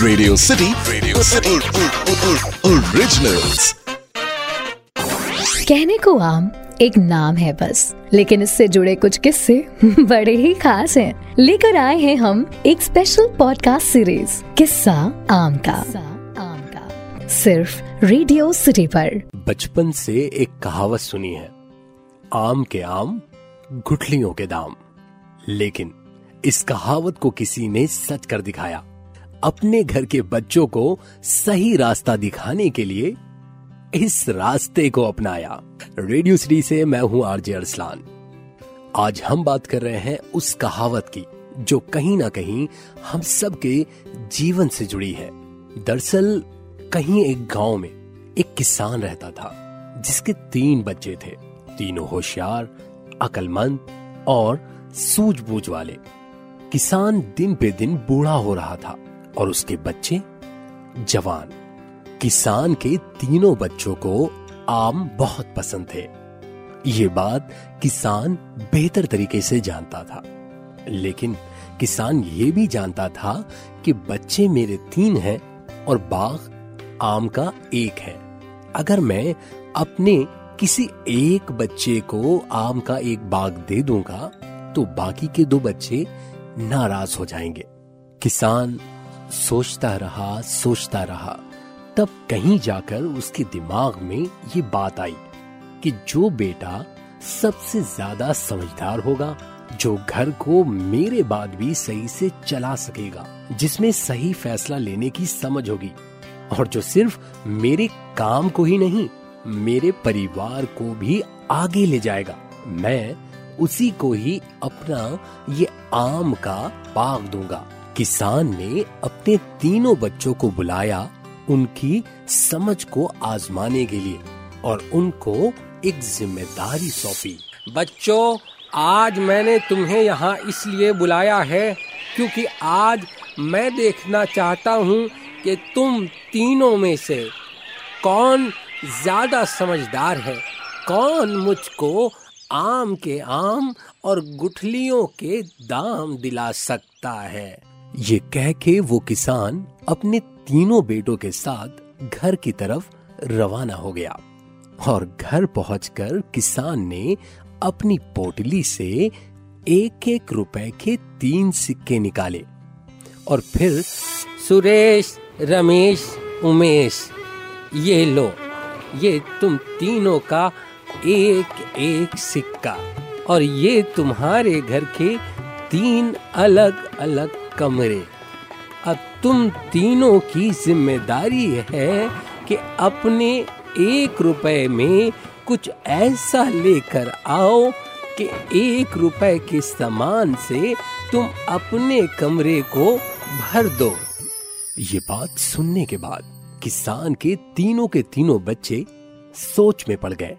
Radio City Radio City originals कहने को आम एक नाम है बस लेकिन इससे जुड़े कुछ किस्से बड़े ही खास हैं। लेकर आए हैं हम एक स्पेशल पॉडकास्ट सीरीज़ किस्सा आम का। आम का। सिर्फ़ रेडियो सिटी पर। बचपन से एक कहावत सुनी है आम के आम गुठलियों के दाम। लेकिन इस कहावत को किसी ने सच कर दिखाया। अपने घर के बच्चों को सही रास्ता दिखाने के लिए इस रास्ते को अपनाया। रेडियो सिटी से मैं हूँ आरजे अरसलान। आज हम बात कर रहे हैं उस कहावत की, जो कहीं ना कहीं हम सबके जीवन से जुड़ी है। दरअसल, कहीं एक गाँव में एक किसान रहता था, जिसके तीन बच्चे थे। तीनों होशियार, अकलमंद और सूझबूझ वाले। किसान दिन पे दिन बूढ़ा हो रहा था। और उसके बच्चे? जवान। किसान के तीनों बच्चों को आम बहुत पसंद थे। ये बात किसान बेहतर तरीके से जानता था। लेकिन किसान ये भी जानता था कि बच्चे मेरे तीन हैं और बाग आम का एक है। अगर मैं अपने किसी एक बच्चे को आम का एक बाग दे दूँगा तो बाकी के दो बच्चे नाराज़ हो जाएँगे। किसान सोचता रहा सोचता रहा। तब कहीं जाकर उसके दिमाग में ये बात आई कि जो बेटा सबसे ज़्यादा समझदार होगा, जो घर को मेरे बाद भी सही से चला सकेगा, जिसमें सही फैसला लेने की समझ होगी, और जो सिर्फ़ मेरे काम को ही नहीं, मेरे परिवार को भी आगे ले जाएगा। मैं उसी को ही अपना ये आम का बाग दूँगा। किसान ने अपने तीनों बच्चों को बुलाया उनकी समझ को आजमाने के लिए और उनको एक ज़िम्मेदारी सौंपी। बच्चों, आज मैंने तुम्हें यहाँ इसलिए बुलाया है क्योंकि आज मैं देखना चाहता हूँ कि तुम तीनों में से कौन ज़्यादा समझदार है, कौन मुझको आम के आम और गुठलियों के दाम दिला सकता है। ये कह के वो किसान अपने तीनों बेटों के साथ घर की तरफ़ रवाना हो गया और घर पहुंचकर किसान ने अपनी पोटली से एक एक रुपए के तीन सिक्के निकाले और फिर, सुरेश, रमेश, उमेश, ये लो, ये तुम तीनों का एक एक सिक्का और ये तुम्हारे घर के तीन अलग अलग कमरे। अब तुम तीनों की ज़िम्मेदारी है कि अपने एक रुपए में कुछ ऐसा लेकर आओ कि एक रुपए के सामान से तुम अपने कमरे को भर दो। ये बात सुनने के बाद किसान के तीनों के तीनों बच्चे सोच में पड़ गए।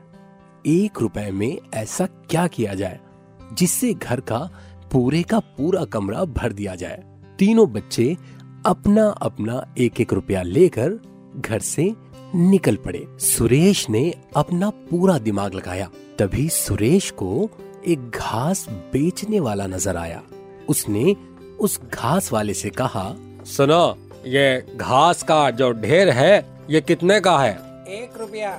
एक रुपए में ऐसा क्या किया जाए जिससे घर का पूरे का पूरा कमरा भर दिया जाए? तीनों बच्चे अपना अपना एक एक रुपया लेकर घर से निकल पड़े। सुरेश ने अपना पूरा दिमाग लगाया। तभी सुरेश को एक घास बेचने वाला नज़र आया। उसने उस घास वाले से कहा सुनो ये घास का जो ढेर है ये कितने का है? एक रुपया।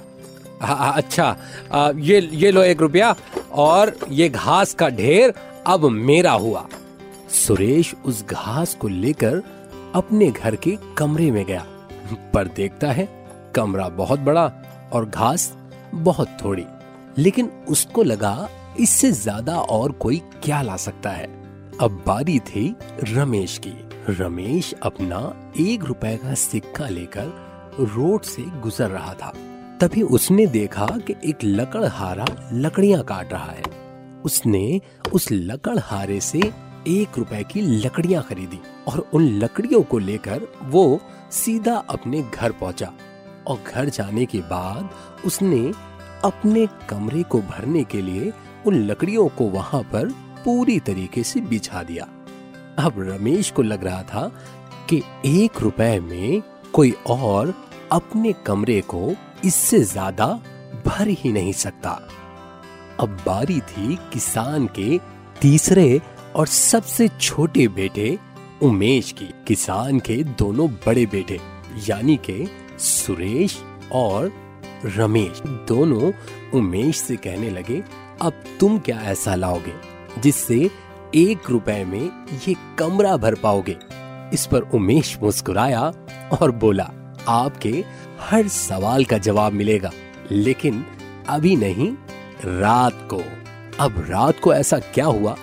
अच्छा आ, ये ये लो एक रुपया और ये घास का ढेर अब मेरा हुआ। सुरेश उस घास को लेकर अपने घर के कमरे में गया, पर देखता है कमरा बहुत बड़ा और घास बहुत थोड़ी, लेकिन उसको लगा इससे ज़्यादा और कोई क्या ला सकता है। अब बारी थी रमेश की। रमेश अपना एक रुपए का सिक्का लेकर रोड से गुजर रहा था। तभी उसने देखा कि एक लकड़हारा लकड़ियाँ काट रहा है। उसने उस लकड़हारे से एक रुपए की लकड़ियाँ खरीदी और उन लकड़ियों को लेकर वो सीधा अपने घर पहुँचा और घर जाने के बाद उसने अपने कमरे को भरने के लिए उन लकड़ियों को वहाँ पर पूरी तरीके से बिछा दिया। अब रमेश को लग रहा था कि एक रुपए में कोई और अपने कमरे को इससे ज़्यादा भर ही नहीं सकता। अब बारी थी किसान के तीसरे और सबसे छोटे बेटे उमेश की, किसान के दोनों बड़े बेटे, यानी के सुरेश और रमेश। दोनों उमेश से कहने लगे, अब तुम क्या ऐसा लाओगे जिससे एक रुपए में ये कमरा भर पाओगे? इस पर उमेश मुस्कुराया और बोला, आपके हर सवाल का जवाब मिलेगा, लेकिन अभी नहीं, रात को। अब रात को ऐसा क्या हुआ?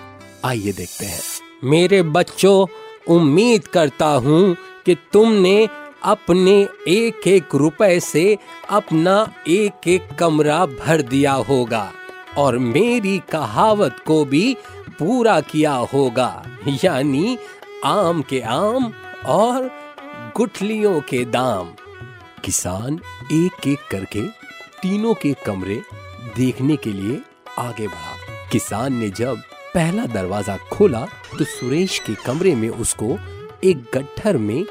आइए देखते हैं। मेरे बच्चों, उम्मीद करता हूँ कि तुमने अपने एक एक रुपए से अपना एक एक कमरा भर दिया होगा और मेरी कहावत को भी पूरा किया होगा, यानी आम के आम और गुठलियों के दाम। किसान एक एक करके तीनों के कमरे देखने के लिए आगे बढ़ा। किसान ने जब पहला दरवाज़ा खोला तो सुरेश के कमरे में उसको एक गट्ठर में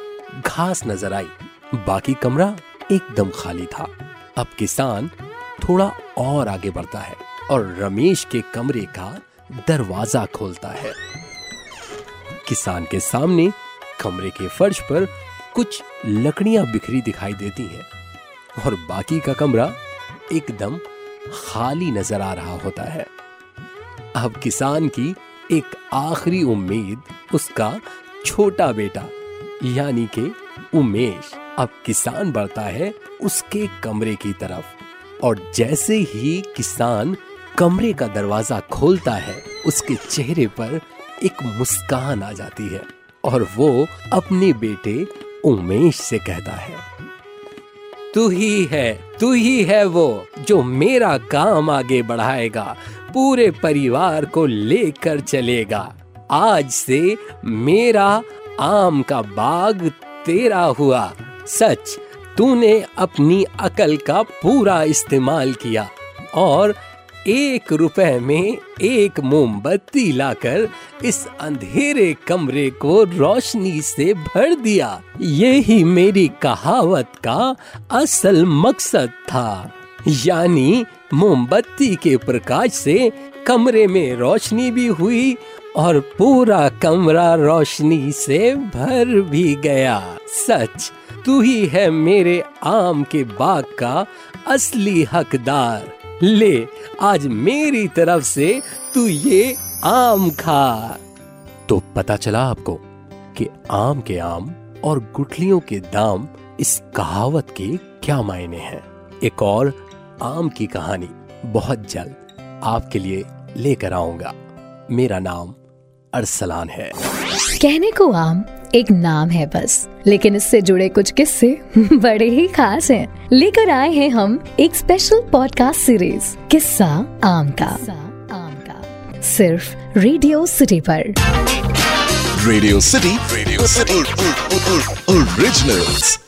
घास नज़र आई। बाकी कमरा एकदम खाली था। अब किसान थोड़ा और आगे बढ़ता है और रमेश के कमरे का दरवाज़ा खोलता है। किसान के सामने कमरे के फर्श पर कुछ लकड़ियाँ बिखरी दिखाई देती हैं और बाकी का कमरा एकदम खाली नज़र आ रहा होता है। अब किसान की एक आखिरी उम्मीद उसका छोटा बेटा, यानी के उमेश, अब किसान बढ़ता है उसके कमरे की तरफ़। और जैसे ही किसान कमरे का दरवाज़ा खोलता है, उसके चेहरे पर एक मुस्कान आ जाती है और वो अपने बेटे उमेश से कहता है, तू ही है, तू ही है वो जो मेरा काम आगे बढ़ाएगा पूरे परिवार को लेकर चलेगा। आज से मेरा आम का बाग तेरा हुआ। सच, तूने अपनी अकल का पूरा इस्तेमाल किया और एक रुपए में एक मोमबत्ती लाकर इस अंधेरे कमरे को रोशनी से भर दिया। यही मेरी कहावत का असल मकसद था। यानी मोमबत्ती के प्रकाश से कमरे में रोशनी भी हुई और पूरा कमरा रोशनी से भर भी गया। सच, तू ही है मेरे आम के बाग का असली हकदार। ले, आज मेरी तरफ़ से तू ये आम खा। तो पता चला आपको कि आम के आम और गुठलियों के दाम इस कहावत के क्या मायने हैं? एक और आम की कहानी बहुत जल्द आपके लिए लेकर आऊँगा मेरा नाम अरसलान है कहने को आम एक नाम है बस लेकिन इससे जुड़े कुछ किस्से बड़े ही खास हैं। लेकर आए हैं हम एक स्पेशल पॉडकास्ट सीरीज़ किस्सा आम का आम का सिर्फ़ रेडियो सिटी पर Radio City Radio City. Originals.